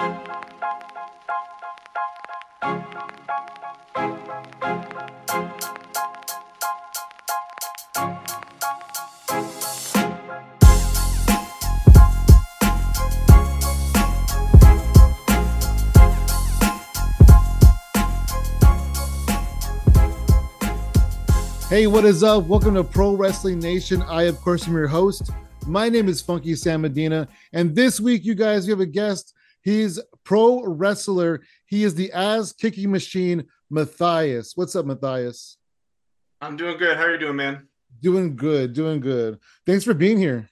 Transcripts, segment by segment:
Hey, what is up? Welcome to Pro Wrestling Nation. I, of course, am your host. My name is Funky Sam Medina. And this week, you guys, we have a guest. He's pro wrestler. He is the ass kicking machine, Mathias. What's up, Mathias? I'm doing good. How are you doing, man? Doing good, doing good. Thanks for being here.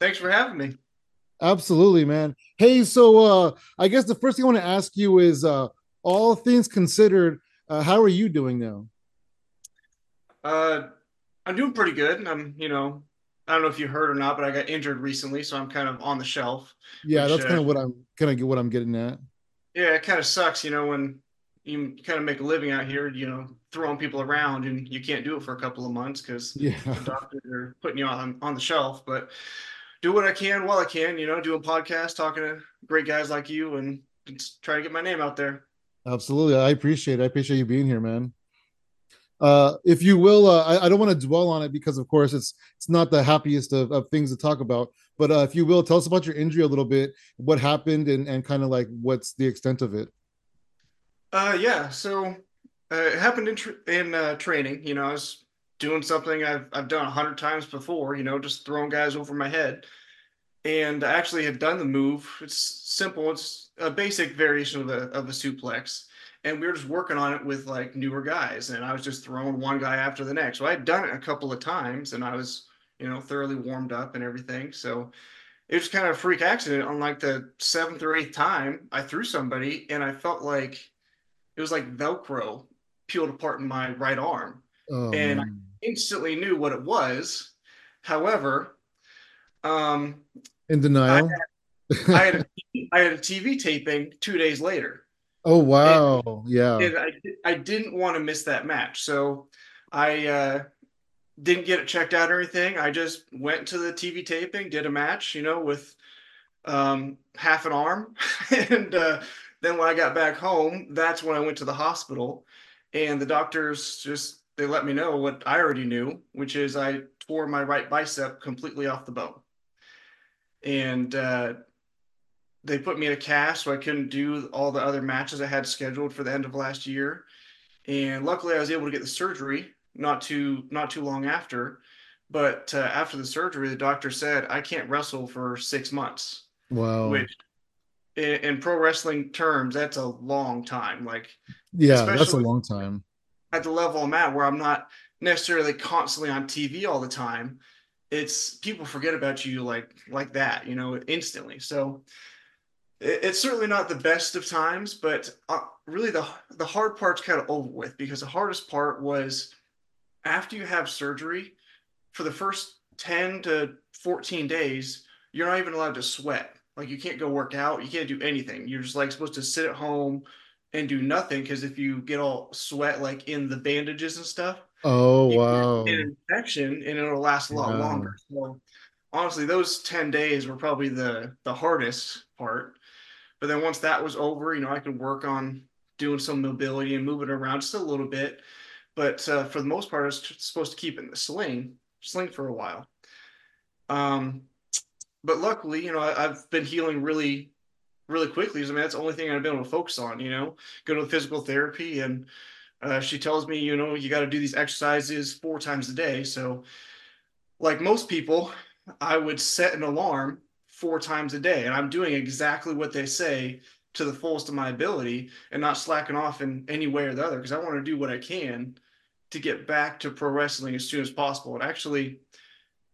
Thanks for having me. Absolutely, man. Hey, so uh I guess the first thing I want to ask you is uh all things considered, uh, how are you doing now? Uh, I'm doing pretty good. I'm, you know, I don't know if you heard or not, but I got injured recently, so I'm kind of on the shelf. Yeah, which, that's kind uh, of what I'm kind of get what I'm getting at. Yeah, it kind of sucks, you know, when you kind of make a living out here, you know, throwing people around, and you can't do it for a couple of months because yeah. the doctors are putting you on on the shelf. But do what I can while I can, you know, doing podcasts, talking to great guys like you, and just trying to get my name out there. Absolutely, I appreciate. It. I appreciate you being here, man uh, if you will, uh, I, I, don't want to dwell on it because, of course, it's it's not the happiest of, of things to talk about. But uh, if you will, tell us about your injury a little bit, what happened, and and kind of like what's the extent of it. Uh, yeah. So uh, it happened in tra- in uh, training. You know, I was doing something I've I've done a hundred times before. You know, just throwing guys over my head, and I actually had done the move. It's simple. It's a basic variation of a of a suplex and we were just working on it with like newer guys and i was just throwing one guy after the next. So i had done it a couple of times and i was you know thoroughly warmed up and everything. So it was kind of a freak accident. On like the seventh or eighth time i threw somebody and i felt like it was like velcro peeled apart in my right arm. Oh, and man. i instantly knew what it was. However um in denial? I had, I had, a, I had a tv taping two days later Oh wow! And, yeah, and I I didn't want to miss that match, so I uh, didn't get it checked out or anything. I just went to the TV taping, did a match, you know, with um, half an arm, and uh, then when I got back home, that's when I went to the hospital, and the doctors just they let me know what I already knew, which is I tore my right bicep completely off the bone, and uh, they put me in a cast, so I couldn't do all the other matches I had scheduled for the end of last year. And luckily, I was able to get the surgery not too not too long after. But uh, after the surgery, the doctor said I can't wrestle for six months. Wow. Which, in, in pro wrestling terms, that's a long time. Like, yeah, that's a long time. At the level I'm at, where I'm not necessarily constantly on TV all the time, it's people forget about you like like that, you know, instantly. So it's certainly not the best of times, but uh, really the the hard part's kind of over with because the hardest part was after you have surgery, for the first ten to fourteen days, you're not even allowed to sweat. Like you can't go work out, you can't do anything. You're just like supposed to sit at home and do nothing because if you get all sweat like in the bandages and stuff, oh wow, an infection and it'll last a lot longer. So honestly, those ten days were probably the the hardest part but then once that was over, you know, I could work on doing some mobility and moving around just a little bit. But uh, for the most part, I was supposed to keep in the sling, sling for a while. Um, but luckily, you know, I, have been healing really, really quickly. I mean, that's the only thing I've been able to focus on. You know, go to physical therapy, and uh, she tells me, you know, you got to do these exercises four times a day. So, like most people, I would set an alarm four times a day and i'm doing exactly what they say to the fullest of my ability and not slacking off in any way or the other because i want to do what i can to get back to pro wrestling as soon as possible. And actually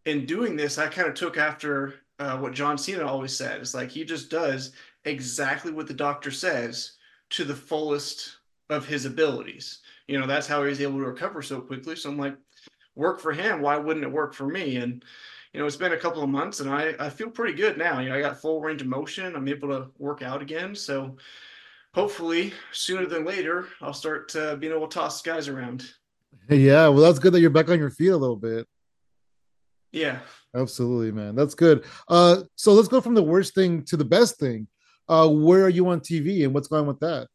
in doing this i kind of took after uh, what john cena always said. It's like he just does exactly what the doctor says to the fullest of his abilities. You know that's how he's able to recover so quickly. So i'm like work for him. Why wouldn't it work for me? And you know, it's been a couple of months and I, I feel pretty good now. You know, I got full range of motion. I'm able to work out again. So hopefully sooner than later, I'll start uh, being able to toss guys around. Yeah. Well, that's good that you're back on your feet a little bit. Yeah. Absolutely, man. That's good. Uh, so let's go from the worst thing to the best thing. uh, where are you on TV and what's going on with that?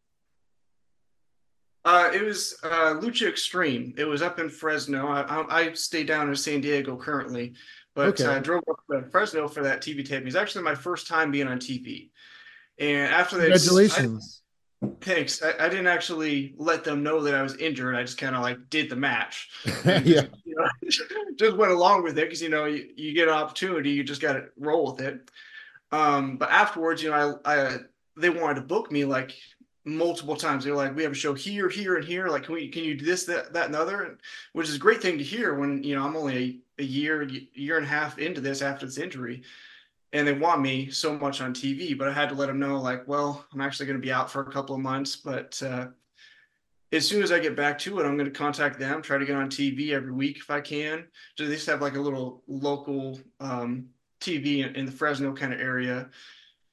Uh, it was uh, Lucha Extreme. It was up in Fresno. I, I, I stay down in San Diego currently, but okay. I drove up to Fresno for that TV tape. It was actually my first time being on TV. And after that, congratulations. I, thanks. I, I, didn't actually let them know that I was injured. I just kind of like did the match. yeah. Just, you know, just went along with it because, you know, you, you get an opportunity, you just got to roll with it. Um, but afterwards, you know, I, I they wanted to book me like multiple times. They're like, we have a show here, here, and here. Like, can we can you do this, that, that, and other? Which is a great thing to hear when you know I'm only a, year, year and a half into this after this injury, and they want me so much on TV. But I had to let them know, like, well, I'm actually going to be out for a couple of months, but uh, as soon as I get back to it, I'm going to contact them, try to get on TV every week if I can. So they just have like a little local um, TV in, in the Fresno kind of area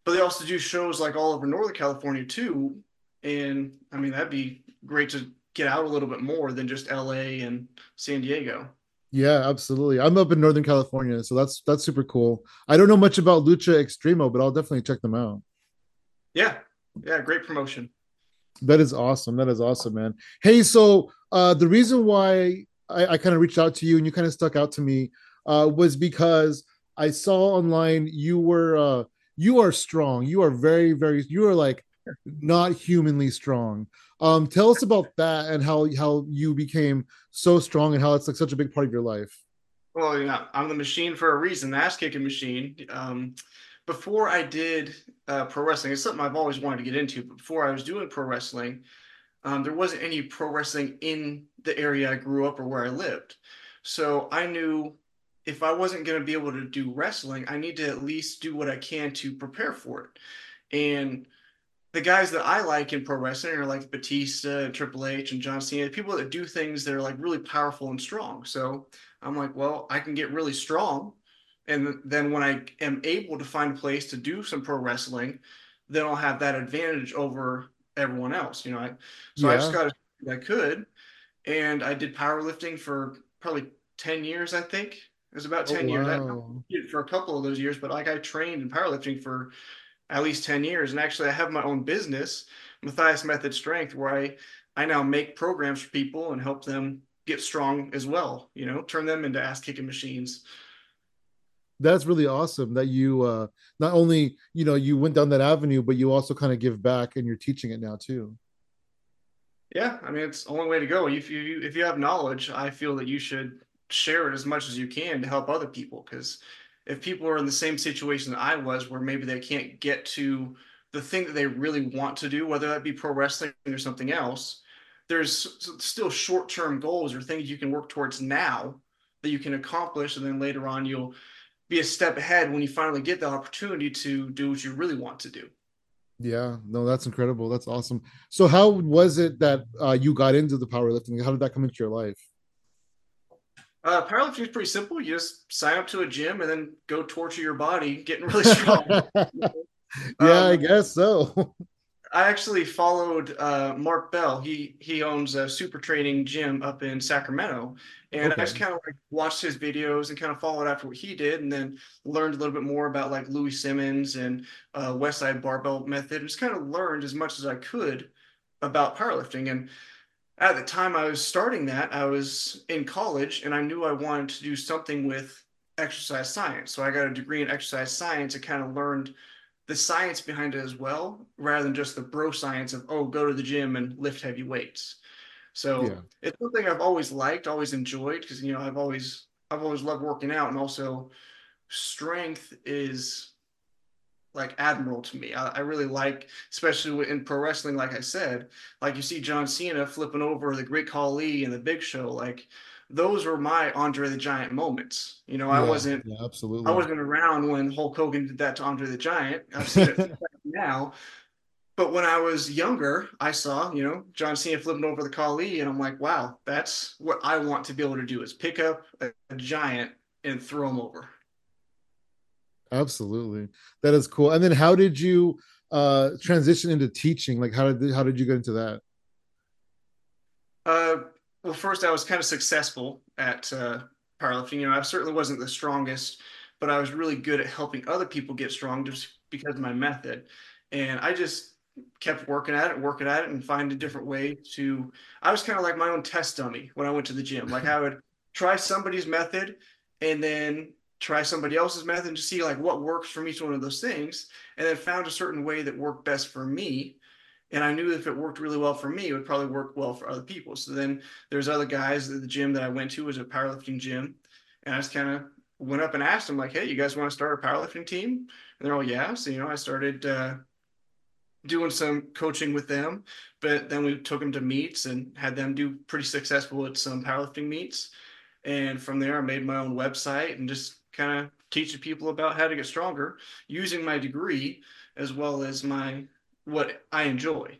but they also do shows like all over Northern California too. And I mean, that'd be great to get out a little bit more than just LA and San Diego. Yeah, absolutely. I'm up in Northern California, so that's that's super cool. I don't know much about Lucha Extremo, but I'll definitely check them out. Yeah. Yeah, great promotion. That is awesome. That is awesome, man. Hey, so uh the reason why I, I kind of reached out to you and you kind of stuck out to me uh was because I saw online you were uh you are strong. You are very, very you are like not humanly strong. Um, tell us about that and how how you became so strong and how it's like such a big part of your life. Well, yeah, I'm the machine for a reason, the ass kicking machine. Um, before I did uh, pro wrestling, it's something I've always wanted to get into. But before I was doing pro wrestling, um, there wasn't any pro wrestling in the area I grew up or where I lived. So I knew if I wasn't going to be able to do wrestling, I need to at least do what I can to prepare for it. And the guys that I like in pro wrestling are like Batista and Triple H and John Cena, people that do things that are like really powerful and strong. So I'm like, well, I can get really strong. And then when I am able to find a place to do some pro wrestling, then I'll have that advantage over everyone else. You know, I, so yeah. I just got to, I could. And I did powerlifting for probably 10 years, I think. It was about 10 oh, years. Wow. I did for a couple of those years, but like I trained in powerlifting for at least 10 years. And actually, I have my own business, Mathias Method Strength, where I, I now make programs for people and help them get strong as well, you know, turn them into ass kicking machines. That's really awesome that you uh not only, you know, you went down that avenue, but you also kind of give back and you're teaching it now too. Yeah, I mean it's the only way to go. If you if you have knowledge, I feel that you should share it as much as you can to help other people because if people are in the same situation that I was, where maybe they can't get to the thing that they really want to do, whether that be pro wrestling or something else, there's still short term goals or things you can work towards now that you can accomplish. And then later on, you'll be a step ahead when you finally get the opportunity to do what you really want to do. Yeah, no, that's incredible. That's awesome. So, how was it that uh, you got into the powerlifting? How did that come into your life? Uh, powerlifting is pretty simple. You just sign up to a gym and then go torture your body, getting really strong. yeah, um, I guess so. I actually followed uh, Mark Bell. He he owns a super training gym up in Sacramento, and okay. I just kind of like watched his videos and kind of followed after what he did, and then learned a little bit more about like Louie Simmons and uh, Westside Barbell Method. And just kind of learned as much as I could about powerlifting. And at the time I was starting that, I was in college and I knew I wanted to do something with exercise science. So I got a degree in exercise science and kind of learned the science behind it as well, rather than just the bro science of, oh, go to the gym and lift heavy weights. So yeah. it's something I've always liked, always enjoyed, because you know, I've always I've always loved working out and also strength is like admiral to me. I, I, really like, especially in pro wrestling, like I said, like you see John Cena flipping over the Great Khali and the Big Show, like those were my Andre the Giant moments. You know, yeah, I wasn't yeah, absolutely I wasn't around when Hulk Hogan did that to Andre the Giant. I've seen it now. But when I was younger, I saw, you know, John Cena flipping over the Khali, and I'm like, wow, that's what I want to be able to do is pick up a, a giant and throw him over. Absolutely. That is cool. And then how did you uh transition into teaching? Like how did how did you get into that? Uh well first I was kind of successful at uh powerlifting. You know, I certainly wasn't the strongest, but I was really good at helping other people get strong just because of my method. And I just kept working at it, working at it, and find a different way to. I was kind of like my own test dummy when I went to the gym. Like I would try somebody's method and then try somebody else's method and to see like what works from each one of those things, and then found a certain way that worked best for me. And I knew if it worked really well for me, it would probably work well for other people. So then there's other guys at the gym that I went to was a powerlifting gym, and I just kind of went up and asked them like, "Hey, you guys want to start a powerlifting team?" And they're all, "Yeah." So you know, I started. Uh, doing some coaching with them, but then we took them to meets and had them do pretty successful at some powerlifting meets. And from there, I made my own website and just kind of teaching people about how to get stronger using my degree as well as my what I enjoy.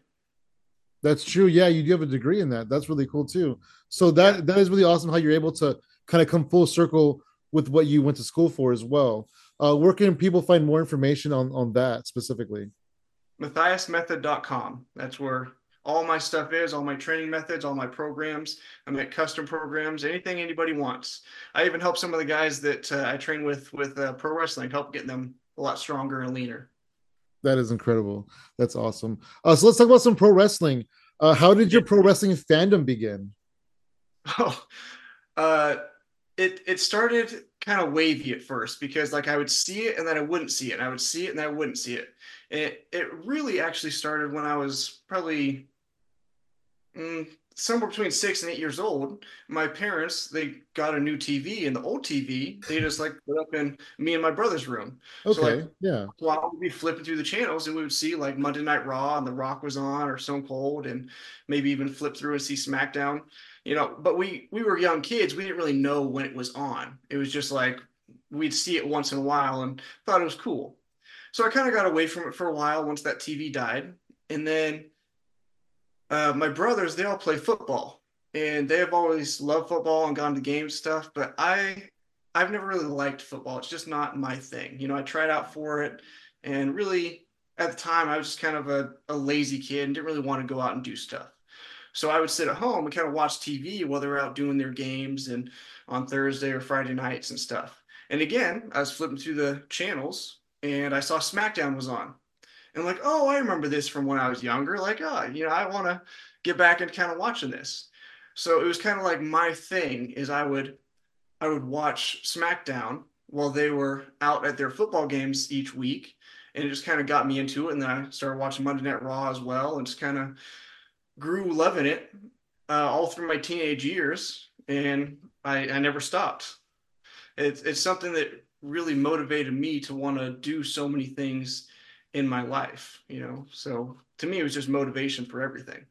That's true. Yeah, you do have a degree in that. That's really cool too. So that yeah. that is really awesome how you're able to kind of come full circle with what you went to school for as well. Uh, where can people find more information on on that specifically? MathiasMethod.com. That's where all my stuff is, all my training methods, all my programs. I make custom programs, anything anybody wants. I even help some of the guys that uh, I train with with uh, pro wrestling, help get them a lot stronger and leaner. That is incredible. That's awesome. Uh, so let's talk about some pro wrestling. Uh, how did your pro wrestling fandom begin? Oh, uh, it it started kind of wavy at first because like I would see it and then I wouldn't see it, and I would see it and I wouldn't see it. It it really actually started when I was probably Mm, somewhere between six and eight years old. My parents they got a new TV, and the old TV they just like put up in me and my brother's room. Okay, so like, yeah. While we'd be flipping through the channels, and we would see like Monday Night Raw, and The Rock was on, or Stone Cold, and maybe even flip through and see SmackDown. You know, but we we were young kids. We didn't really know when it was on. It was just like we'd see it once in a while and thought it was cool. So I kind of got away from it for a while once that TV died. And then uh, my brothers, they all play football and they have always loved football and gone to games stuff. But I, I've never really liked football. It's just not my thing. You know, I tried out for it and really at the time I was just kind of a, a lazy kid and didn't really want to go out and do stuff. So I would sit at home and kind of watch TV while they're out doing their games and on Thursday or Friday nights and stuff. And again, I was flipping through the channels and I saw SmackDown was on. And like, oh, I remember this from when I was younger. Like, oh, you know, I want to get back and kind of watching this. So it was kind of like my thing is I would I would watch SmackDown while they were out at their football games each week. And it just kind of got me into it. And then I started watching Monday Night Raw as well and just kind of grew loving it uh, all through my teenage years. And I, I never stopped. It's, it's something that really motivated me to want to do so many things in my life, you know. So to me, it was just motivation for everything.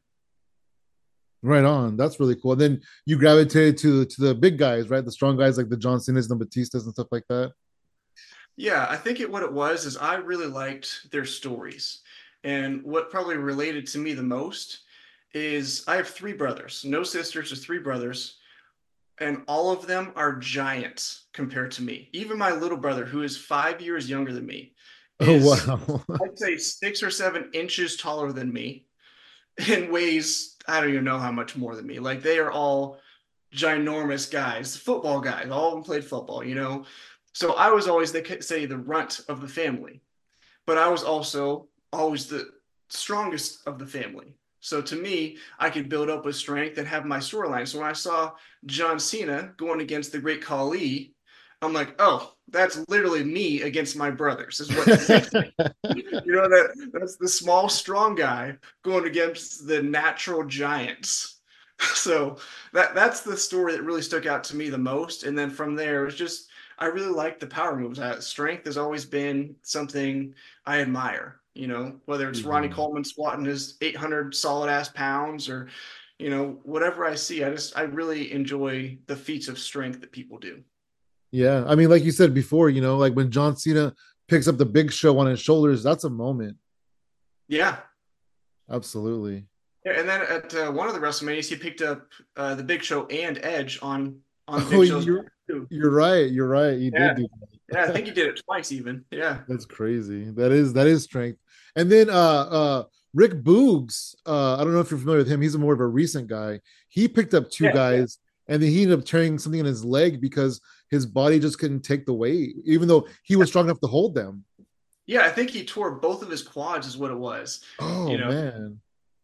Right on. That's really cool. And then you gravitated to to the big guys, right? The strong guys like the John Cena's, the Batistas, and stuff like that. Yeah, I think it what it was is I really liked their stories, and what probably related to me the most is I have three brothers, no sisters, just three brothers, and all of them are giants compared to me. Even my little brother, who is five years younger than me, Oh, is, oh wow! I'd say six or seven inches taller than me, and weighs I don't even know how much more than me. Like they are all ginormous guys, football guys. All of them played football, you know. So I was always they could say the runt of the family, but I was also always the strongest of the family. So to me, I could build up with strength and have my storyline. So when I saw John Cena going against the great Khali, I'm like, oh, that's literally me against my brothers. Is what you know that that's the small, strong guy going against the natural giants. So that that's the story that really stuck out to me the most. And then from there, it's just I really like the power moves. Strength has always been something I admire you know, whether it's mm-hmm. Ronnie Coleman squatting his 800 solid ass pounds or, you know, whatever I see. I just, I really enjoy the feats of strength that people do. Yeah. I mean, like you said before, you know, like when John Cena picks up the big show on his shoulders, that's a moment. Yeah. Absolutely. Yeah, and then at uh, one of the WrestleManias, he picked up uh, the Big Show and Edge on on the Big oh, you're, you're, right. You're right. He yeah. did do that. yeah, I think he did it twice even. Yeah. That's crazy. That is that is strength. And then uh uh Rick Boogs, uh, I don't know if you're familiar with him. He's more of a recent guy. He picked up two yeah, guys yeah. and then he ended up tearing something in his leg because his body just couldn't take the weight, even though he was strong enough to hold them. Yeah, I think he tore both of his quads, is what it was. Oh you know? man.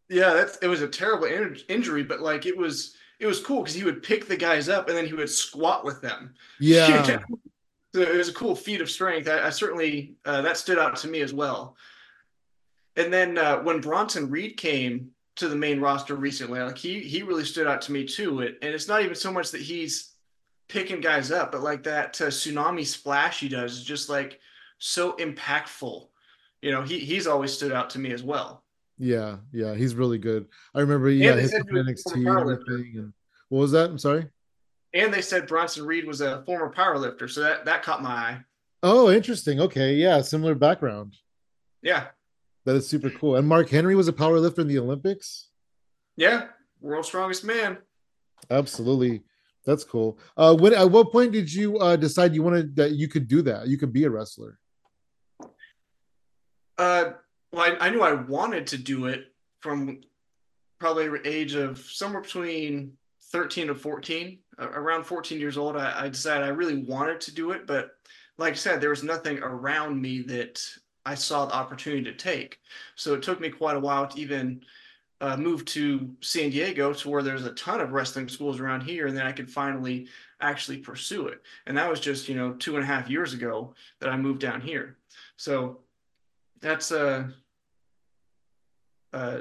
Yeah, that's it was a terrible in- injury, but like it was it was cool because he would pick the guys up and then he would squat with them. Yeah. so it was a cool feat of strength. I, I certainly uh, that stood out to me as well. And then uh, when Bronson Reed came to the main roster recently, like he he really stood out to me too. It, and it's not even so much that he's picking guys up, but like that uh, tsunami splash he does is just like so impactful. You know, he he's always stood out to me as well. Yeah, yeah, he's really good. I remember, yeah, his NXT and everything. And what was that? I'm sorry. And they said Bronson Reed was a former powerlifter, so that that caught my eye. Oh, interesting. Okay, yeah, similar background. Yeah, that is super cool. And Mark Henry was a powerlifter in the Olympics. Yeah, world's strongest man. Absolutely. That's cool. Uh, when at what point did you uh, decide you wanted that you could do that? You could be a wrestler. Uh, well, I, I knew I wanted to do it from probably age of somewhere between 13 to 14. Around 14 years old, I, I decided I really wanted to do it, but like I said, there was nothing around me that I saw the opportunity to take. So it took me quite a while to even uh, moved to San Diego to where there's a ton of wrestling schools around here, and then I could finally actually pursue it. And that was just you know two and a half years ago that I moved down here. So that's uh, uh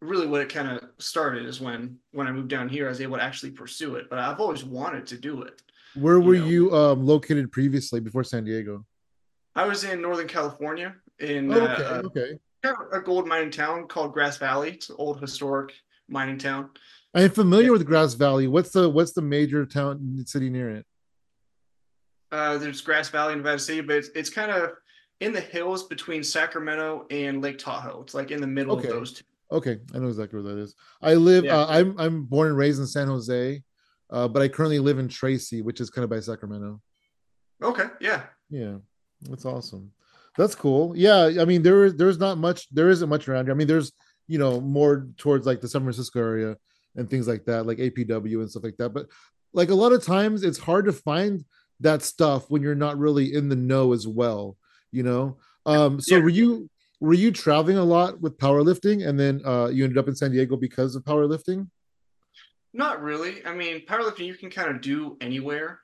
really what it kind of started is when when I moved down here, I was able to actually pursue it. But I've always wanted to do it. Where were you, know? you um, located previously before San Diego? I was in Northern California in oh, okay, uh, okay a gold mining town called Grass Valley. It's an old historic mining town. I am familiar yeah. with Grass Valley. What's the what's the major town city near it? Uh, there's Grass Valley, in Nevada City, but it's, it's kind of in the hills between Sacramento and Lake Tahoe. It's like in the middle okay. of those two. Okay, I know exactly where that is. I live. Yeah. Uh, I'm I'm born and raised in San Jose, uh, but I currently live in Tracy, which is kind of by Sacramento. Okay. Yeah. Yeah, that's awesome. That's cool. Yeah, I mean there is there's not much there isn't much around here. I mean there's you know more towards like the San Francisco area and things like that, like APW and stuff like that. But like a lot of times it's hard to find that stuff when you're not really in the know as well, you know. Um so yeah. were you were you traveling a lot with powerlifting and then uh you ended up in San Diego because of powerlifting? Not really. I mean, powerlifting you can kind of do anywhere.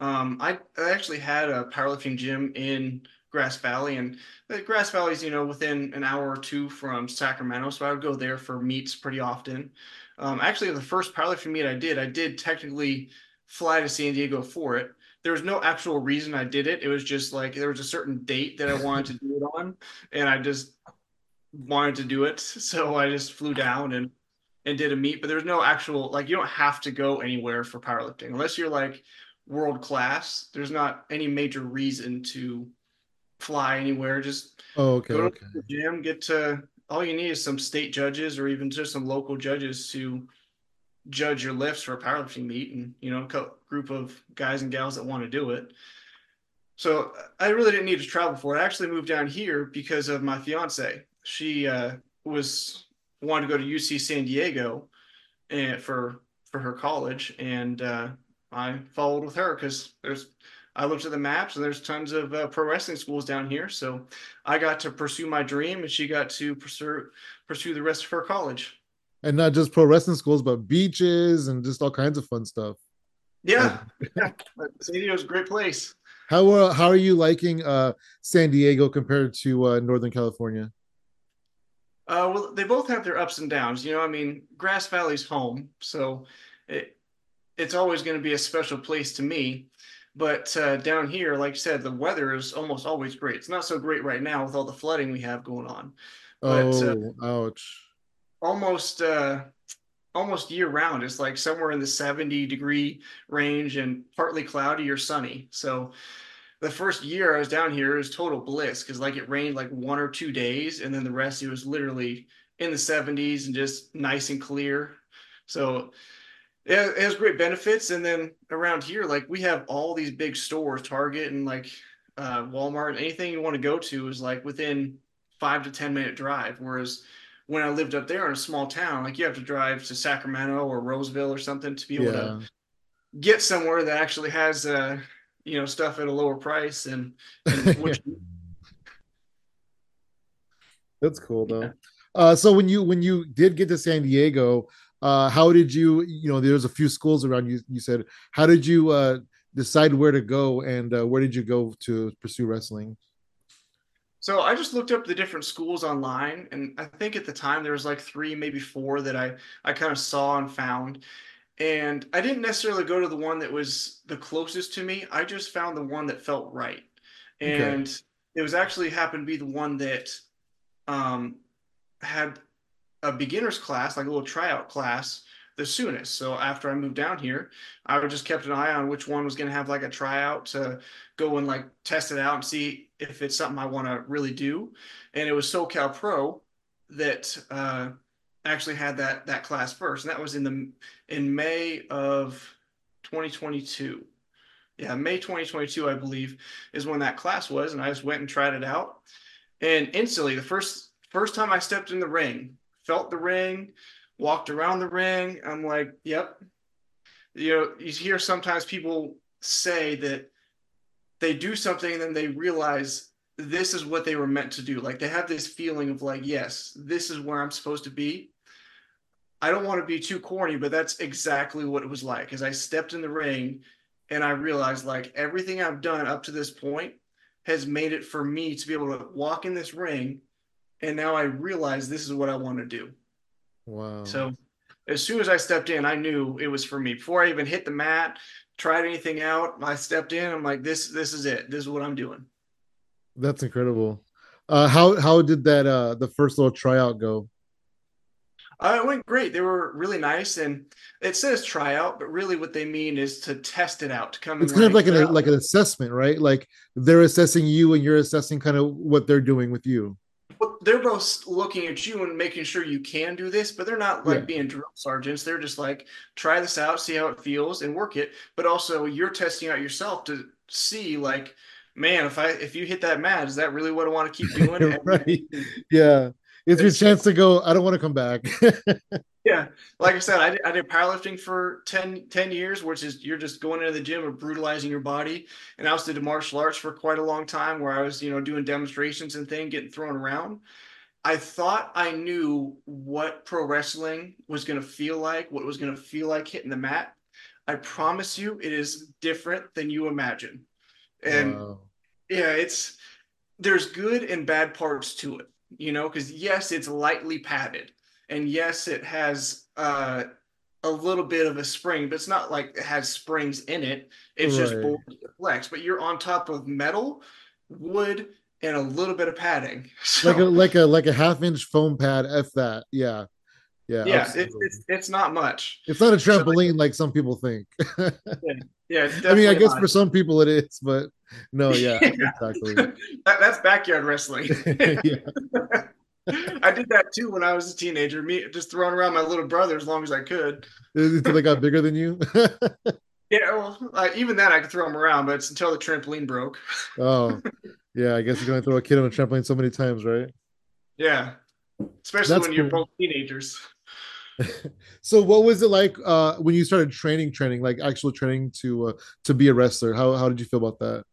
Um, I, I actually had a powerlifting gym in Grass Valley, and Grass Valley is you know within an hour or two from Sacramento, so I would go there for meets pretty often. Um, actually, the first powerlifting meet I did, I did technically fly to San Diego for it. There was no actual reason I did it. It was just like there was a certain date that I wanted to do it on, and I just wanted to do it, so I just flew down and and did a meet. But there's no actual like you don't have to go anywhere for powerlifting unless you're like world class. There's not any major reason to fly anywhere. Just oh, okay, go to okay. the gym, get to all you need is some state judges or even just some local judges to judge your lifts for a powerlifting meet and you know a group of guys and gals that want to do it so i really didn't need to travel for it i actually moved down here because of my fiance she uh, was wanted to go to uc san diego and for for her college and uh, i followed with her because there's I looked at the maps and there's tons of uh, pro wrestling schools down here. So I got to pursue my dream and she got to pursue pursue the rest of her college. And not just pro wrestling schools, but beaches and just all kinds of fun stuff. Yeah, yeah. San Diego's a great place. How uh, how are you liking uh, San Diego compared to uh, Northern California? Uh, well, they both have their ups and downs. You know, I mean, Grass Valley's home, so it it's always going to be a special place to me. But uh, down here, like I said, the weather is almost always great. It's not so great right now with all the flooding we have going on. But, uh, oh, ouch! Almost, uh, almost year round. It's like somewhere in the seventy degree range and partly cloudy or sunny. So the first year I was down here is total bliss because like it rained like one or two days, and then the rest it was literally in the seventies and just nice and clear. So it has great benefits. And then around here, like we have all these big stores, Target and like uh, Walmart, anything you want to go to is like within five to 10 minute drive. Whereas when I lived up there in a small town, like you have to drive to Sacramento or Roseville or something to be able yeah. to get somewhere that actually has, uh, you know, stuff at a lower price and, and which, That's cool though. Yeah. Uh, so when you when you did get to San Diego, uh, how did you you know there's a few schools around you you said how did you uh, decide where to go and uh, where did you go to pursue wrestling? So I just looked up the different schools online, and I think at the time there was like three, maybe four that I I kind of saw and found. And I didn't necessarily go to the one that was the closest to me. I just found the one that felt right, and okay. it was actually happened to be the one that um, had a beginner's class, like a little tryout class, the soonest. So after I moved down here, I just kept an eye on which one was going to have like a tryout to go and like test it out and see if it's something I want to really do. And it was SoCal Pro that uh, actually had that that class first, and that was in the in May of 2022. Yeah, May 2022, I believe, is when that class was, and I just went and tried it out. And instantly, the first first time I stepped in the ring, felt the ring, walked around the ring. I'm like, yep. You know, you hear sometimes people say that they do something and then they realize this is what they were meant to do. Like they have this feeling of like, yes, this is where I'm supposed to be. I don't want to be too corny, but that's exactly what it was like. As I stepped in the ring and I realized like everything I've done up to this point has made it for me to be able to walk in this ring. And now I realize this is what I want to do. Wow. So as soon as I stepped in, I knew it was for me. Before I even hit the mat, tried anything out, I stepped in. I'm like, this, this is it. This is what I'm doing. That's incredible. Uh, how how did that uh the first little tryout go? Uh, it went great. They were really nice, and it says tryout, but really what they mean is to test it out. To come. It's kind of like an out. like an assessment, right? Like they're assessing you, and you're assessing kind of what they're doing with you they're both looking at you and making sure you can do this, but they're not like yeah. being drill sergeants. They're just like, try this out, see how it feels, and work it. But also, you're testing out yourself to see, like, man, if I if you hit that mat, is that really what I want to keep doing? right. Yeah. It's, it's your chance to go, I don't want to come back. yeah. Like I said, I did, I did powerlifting for 10, 10 years, which is you're just going into the gym and brutalizing your body. And I also did martial arts for quite a long time where I was, you know, doing demonstrations and things, getting thrown around. I thought I knew what pro wrestling was going to feel like, what it was going to feel like hitting the mat. I promise you, it is different than you imagine. And wow. yeah, it's there's good and bad parts to it you know, because yes, it's lightly padded, and yes, it has uh, a little bit of a spring, but it's not like it has springs in it. It's right. just flex. But you're on top of metal, wood, and a little bit of padding. So, like a like a like a half inch foam pad, F that. Yeah. Yeah, yeah, it's, it's, it's not much. It's not a trampoline so, like some people think. yeah, yeah I mean, I guess not. for some people it is, but no, yeah, yeah. exactly. that, that's backyard wrestling. yeah. I did that too when I was a teenager. Me just throwing around my little brother as long as I could. Until they got bigger than you. yeah, well, uh, even then I could throw them around, but it's until the trampoline broke. oh, yeah. I guess you're gonna throw a kid on a trampoline so many times, right? Yeah, especially That's when you're both teenagers. so what was it like uh when you started training training like actual training to uh, to be a wrestler how how did you feel about that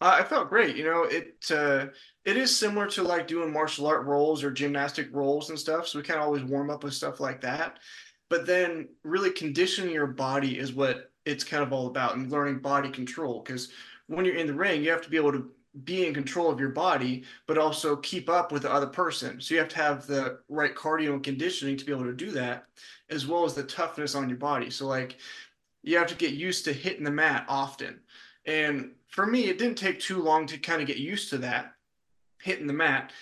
uh, I felt great. You know, it uh, it is similar to like doing martial art rolls or gymnastic rolls and stuff. So we kind of always warm up with stuff like that. But then really conditioning your body is what it's kind of all about and learning body control. Because when you're in the ring, you have to be able to be in control of your body, but also keep up with the other person. So you have to have the right cardio and conditioning to be able to do that, as well as the toughness on your body. So like you have to get used to hitting the mat often. And for me, it didn't take too long to kind of get used to that, hitting the mat.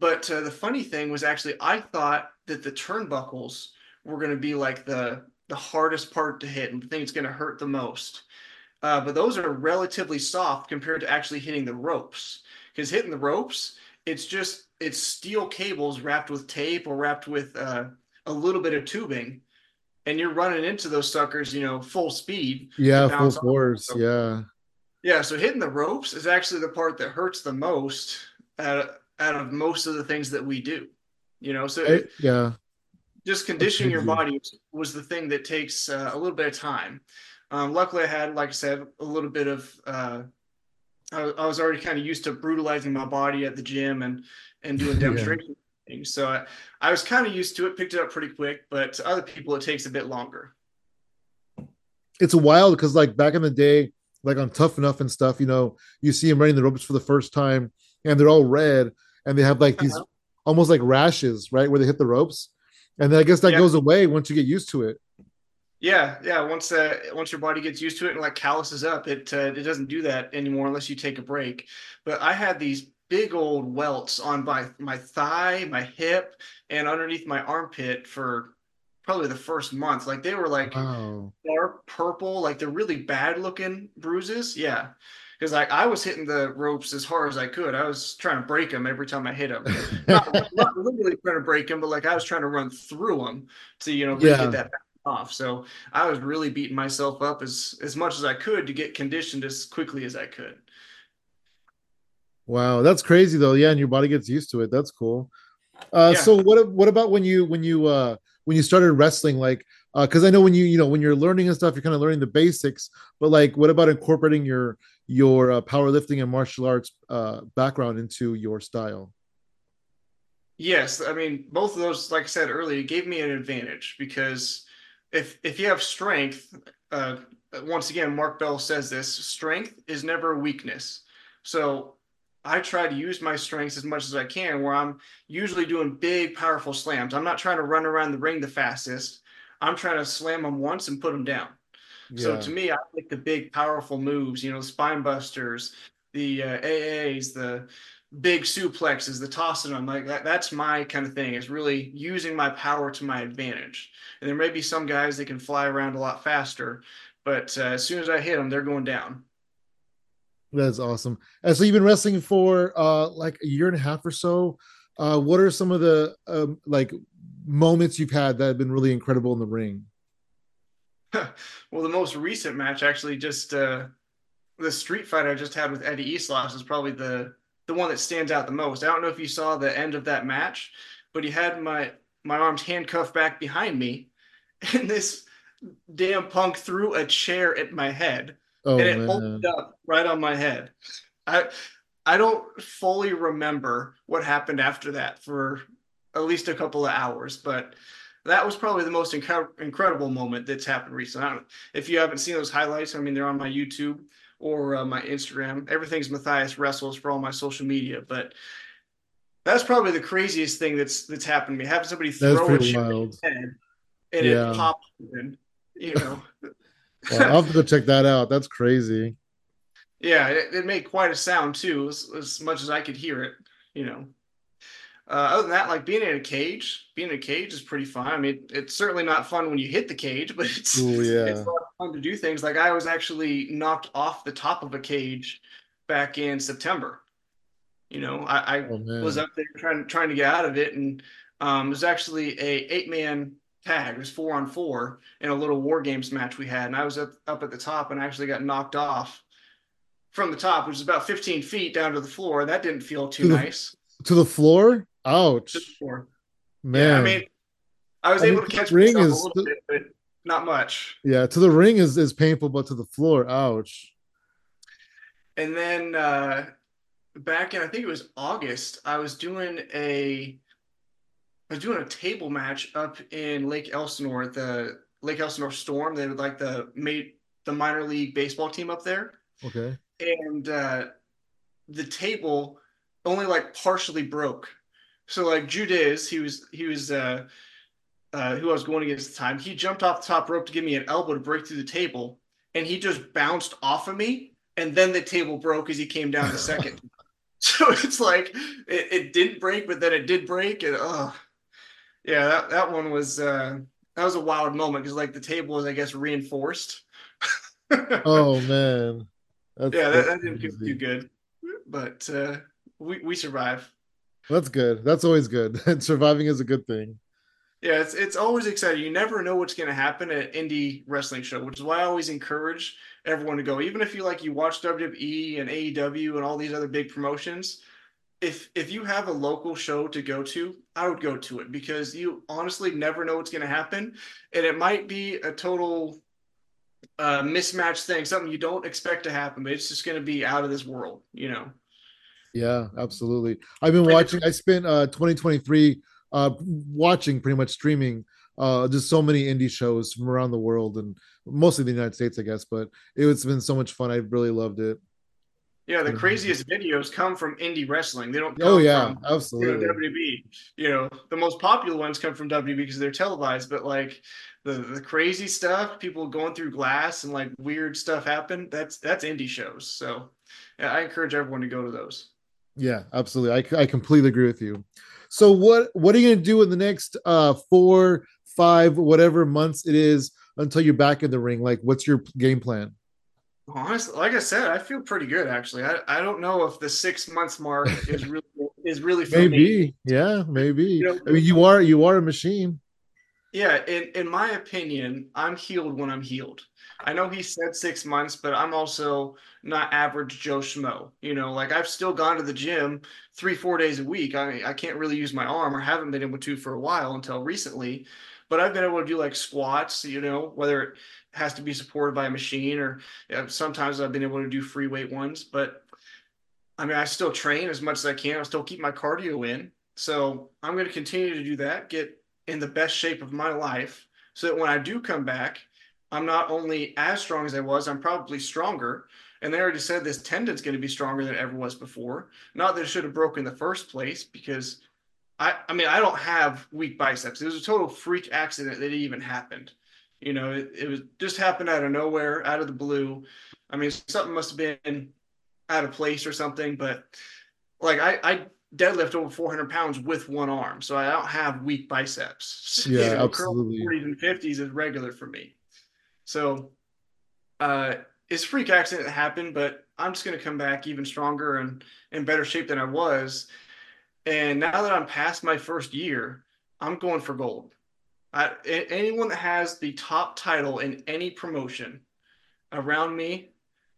But uh, the funny thing was actually, I thought that the turnbuckles were going to be like the the hardest part to hit and the thing that's going to hurt the most. Uh, but those are relatively soft compared to actually hitting the ropes. Because hitting the ropes, it's just it's steel cables wrapped with tape or wrapped with uh, a little bit of tubing, and you're running into those suckers, you know, full speed. Yeah, full force. So, yeah. Yeah, so hitting the ropes is actually the part that hurts the most out of, out of most of the things that we do. You know, so it, yeah, just conditioning your body was the thing that takes uh, a little bit of time. Um, luckily, I had, like I said, a little bit of. Uh, I, I was already kind of used to brutalizing my body at the gym and and doing demonstration yeah. things. So I, I was kind of used to it, picked it up pretty quick, but to other people, it takes a bit longer. It's wild because, like, back in the day, like on Tough Enough and stuff, you know, you see him running the ropes for the first time and they're all red and they have like these uh-huh. almost like rashes, right, where they hit the ropes. And then I guess that yeah. goes away once you get used to it. Yeah, yeah. Once uh, once your body gets used to it and like calluses up, it uh, it doesn't do that anymore unless you take a break. But I had these big old welts on my my thigh, my hip, and underneath my armpit for probably the first month. Like they were like wow. dark purple, like they're really bad looking bruises. Yeah. Because like I was hitting the ropes as hard as I could. I was trying to break them every time I hit them. not, not, literally trying to break them, but like I was trying to run through them to you know really yeah. get that off. So I was really beating myself up as as much as I could to get conditioned as quickly as I could. Wow, that's crazy though. Yeah, and your body gets used to it. That's cool. Uh, yeah. So what what about when you when you uh, when you started wrestling? Like, because uh, I know when you you know when you're learning and stuff, you're kind of learning the basics. But like, what about incorporating your your uh, powerlifting and martial arts uh, background into your style? Yes, I mean both of those, like I said earlier, gave me an advantage because if if you have strength, uh, once again, Mark Bell says this: strength is never a weakness. So I try to use my strengths as much as I can, where I'm usually doing big, powerful slams. I'm not trying to run around the ring the fastest. I'm trying to slam them once and put them down. Yeah. So to me, I like the big, powerful moves. You know, the spine busters, the uh, AAs, the big suplexes, the tossing them. Like that, that's my kind of thing. Is really using my power to my advantage. And there may be some guys that can fly around a lot faster, but uh, as soon as I hit them, they're going down. That's awesome. And so you've been wrestling for uh, like a year and a half or so. Uh, what are some of the um, like moments you've had that have been really incredible in the ring? well, the most recent match actually just uh, the street fight I just had with Eddie Eastlash is probably the the one that stands out the most. I don't know if you saw the end of that match, but he had my my arms handcuffed back behind me, and this damn punk threw a chair at my head oh, and it man. opened up right on my head. I I don't fully remember what happened after that for at least a couple of hours, but that was probably the most inc- incredible moment that's happened recently. if you haven't seen those highlights, I mean, they're on my YouTube or uh, my Instagram. Everything's Mathias Wrestles for all my social media, but that's probably the craziest thing that's that's happened to me. Having somebody throw a wild. head and yeah. it popped open, you know. I'll have to go check that out. That's crazy. Yeah, it, it made quite a sound too, as, as, much as I could hear it. You know. Uh, other than that, like being in a cage, being in a cage is pretty fun. I mean, it's certainly not fun when you hit the cage, but it's Ooh, yeah. it's a lot of fun to do things. Like I was actually knocked off the top of a cage back in September. You know, I, I oh, was up there trying trying to get out of it, and um, it was actually a eight man tag. It was four on four in a little war games match we had, and I was up up at the top and I actually got knocked off from the top, which is about 15 feet down to the floor. That didn't feel too to the, nice. To the floor? Ouch. Man. Yeah, I mean, I was I able mean, to catch ring is a little bit, but not much. Yeah, to the ring is, is painful, but to the floor, ouch. And then uh, back in I think it was August, I was doing a I was doing a table match up in Lake Elsinore, the Lake Elsinore Storm. They were like the made the minor league baseball team up there. Okay. And uh, the table only like partially broke. So like Judiz, he was he was uh, uh, who I was going against at the time. He jumped off the top rope to give me an elbow to break through the table, and he just bounced off of me, and then the table broke as he came down the second. so it's like it, it, didn't break, but then it did break, and oh, yeah, that that one was uh, that was a wild moment because like the table was, I guess, reinforced. oh man, That's yeah, that, that didn't feel too good, but uh, we we survive. That's good. That's always good. And surviving is a good thing. Yeah, it's it's always exciting. You never know what's going to happen at indie wrestling show, which is why I always encourage everyone to go. Even if you like you watch WWE and AEW and all these other big promotions, if if you have a local show to go to, I would go to it because you honestly never know what's going to happen, and it might be a total uh, mismatch thing, something you don't expect to happen, but it's just going to be out of this world, you know. Yeah, absolutely. I've been watching. I spent uh 2023 uh watching pretty much streaming uh just so many indie shows from around the world and mostly the United States, I guess. But it's been so much fun. I really loved it. Yeah, the craziest videos come from indie wrestling. They don't. oh yeah, from, absolutely. You know, WB. You know, the most popular ones come from WB because they're televised. But like the the crazy stuff, people going through glass and like weird stuff happen. That's that's indie shows. So yeah, I encourage everyone to go to those. Yeah, absolutely. I I completely agree with you. So what what are you gonna do in the next uh four, five, whatever months it is until you're back in the ring? Like, what's your game plan? Honestly, like I said, I feel pretty good actually. I, I don't know if the six months mark is really is really maybe me. yeah maybe. You know, I mean, you are you are a machine. Yeah, in in my opinion, I'm healed when I'm healed. I know he said six months, but I'm also not average Joe Schmo. You know, like I've still gone to the gym three, four days a week. I I can't really use my arm or haven't been able to for a while until recently. But I've been able to do like squats, you know, whether it has to be supported by a machine or sometimes I've been able to do free weight ones. But I mean, I still train as much as I can. I still keep my cardio in. So I'm going to continue to do that, get in the best shape of my life so that when I do come back, I'm not only as strong as I was, I'm probably stronger. And they already said this tendon's going to be stronger than it ever was before. Not that it should have broken in the first place, because I, I mean, I don't have weak biceps. It was a total freak accident that it even happened. You know, it, it was just happened out of nowhere, out of the blue. I mean, something must have been out of place or something, but like I, I deadlift over 400 pounds with one arm, so I don't have weak biceps. Yeah, you know, absolutely. 40s and 50s is regular for me. So, uh, it's freak accident that happened, but I'm just going to come back even stronger and in better shape than I was. And now that I'm past my first year, I'm going for gold. I, anyone that has the top title in any promotion around me,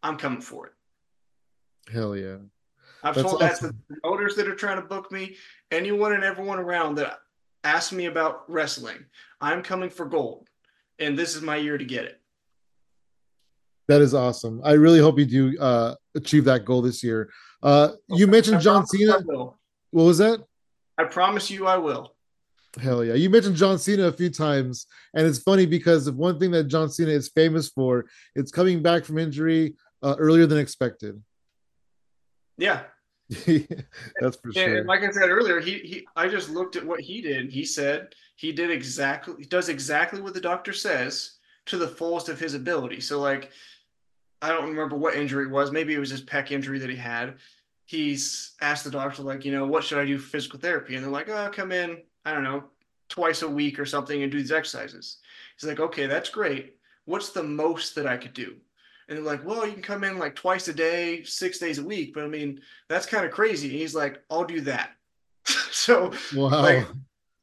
I'm coming for it. Hell yeah. I've that's told awesome. that to the promoters that are trying to book me, anyone and everyone around that asks me about wrestling. I'm coming for gold, and this is my year to get it. That is awesome. I really hope you do uh, achieve that goal this year. Uh, you mentioned John Cena. What was that? I promise you I will. Hell yeah. You mentioned John Cena a few times, and it's funny because of one thing that John Cena is famous for, it's coming back from injury uh, earlier than expected. Yeah. That's for sure. And like I said earlier, he he I just looked at what he did. He said he did exactly he does exactly what the doctor says to the fullest of his ability. So like I don't remember what injury it was. Maybe it was his pec injury that he had he's asked the doctor like you know what should i do for physical therapy and they're like oh come in i don't know twice a week or something and do these exercises he's like okay that's great what's the most that i could do and they're like well you can come in like twice a day six days a week but i mean that's kind of crazy and he's like i'll do that so wow. like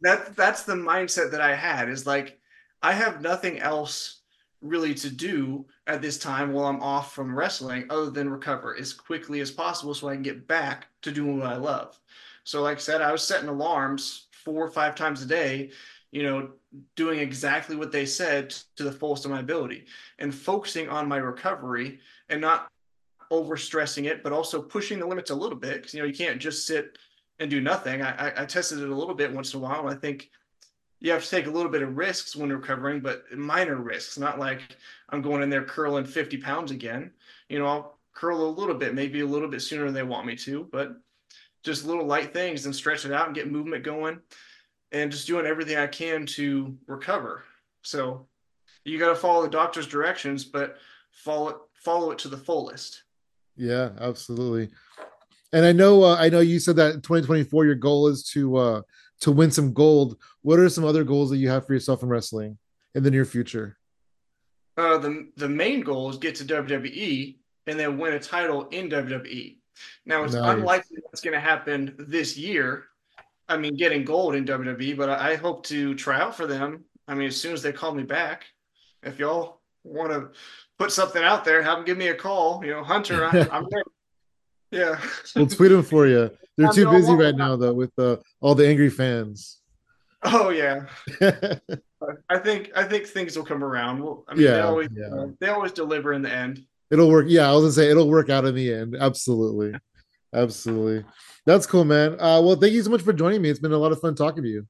that that's the mindset that i had is like i have nothing else really to do at this time while I'm off from wrestling other than recover as quickly as possible so I can get back to doing what I love. So, like I said, I was setting alarms four or five times a day, you know, doing exactly what they said to the fullest of my ability and focusing on my recovery and not overstressing it, but also pushing the limits a little bit. Cause, you know, you can't just sit and do nothing. I, I, I tested it a little bit once in a while. I think you have to take a little bit of risks when recovering, but minor risks, not like I'm going in there curling 50 pounds again. You know, I'll curl a little bit, maybe a little bit sooner than they want me to, but just little light things and stretch it out and get movement going and just doing everything I can to recover. So you got to follow the doctor's directions, but follow it, follow it to the fullest. Yeah, absolutely. And I know, uh, I know you said that 2024, your goal is to, uh, to win some gold. What are some other goals that you have for yourself in wrestling in the near future? Uh, the the main goal is get to WWE and then win a title in WWE. Now it's nice. unlikely that's going to happen this year. I mean, getting gold in WWE, but I, hope to try out for them. I mean, as soon as they call me back, if y'all want to put something out there, have them give me a call. You know, Hunter, I, I'm there. Yeah. we'll tweet them for you. They're too busy right now though with uh, all the angry fans. Oh yeah. I think I think things will come around. Well, I mean, yeah, they always yeah. uh, they always deliver in the end. It'll work. Yeah, I was gonna say it'll work out in the end. Absolutely. Absolutely. That's cool, man. Uh, well, thank you so much for joining me. It's been a lot of fun talking to you.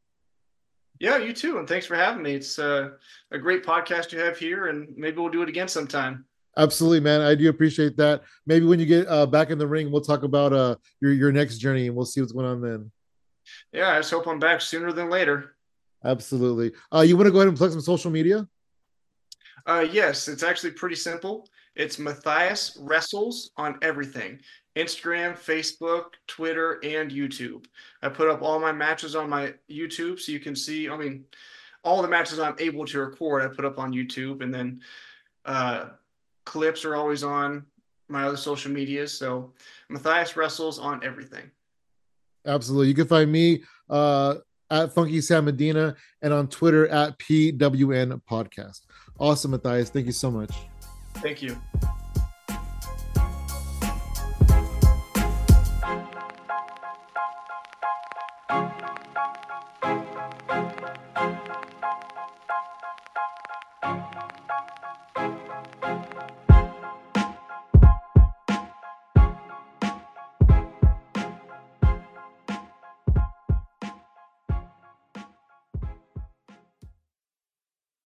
Yeah, you too. And thanks for having me. It's uh, a great podcast you have here, and maybe we'll do it again sometime. Absolutely, man. I do appreciate that. Maybe when you get uh, back in the ring, we'll talk about uh, your your next journey, and we'll see what's going on then. Yeah, I just hope I'm back sooner than later. Absolutely. Uh, you want to go ahead and plug some social media? Uh, yes, it's actually pretty simple. It's Mathias Wrestles on everything Instagram, Facebook, Twitter, and YouTube. I put up all my matches on my YouTube so you can see, I mean, all the matches I'm able to record, I put up on YouTube. And then uh, clips are always on my other social medias. So Mathias Wrestles on everything. Absolutely. You can find me uh, at Funky Sam Medina and on Twitter at PWN Podcast. Awesome, Mathias. Thank you so much. Thank you.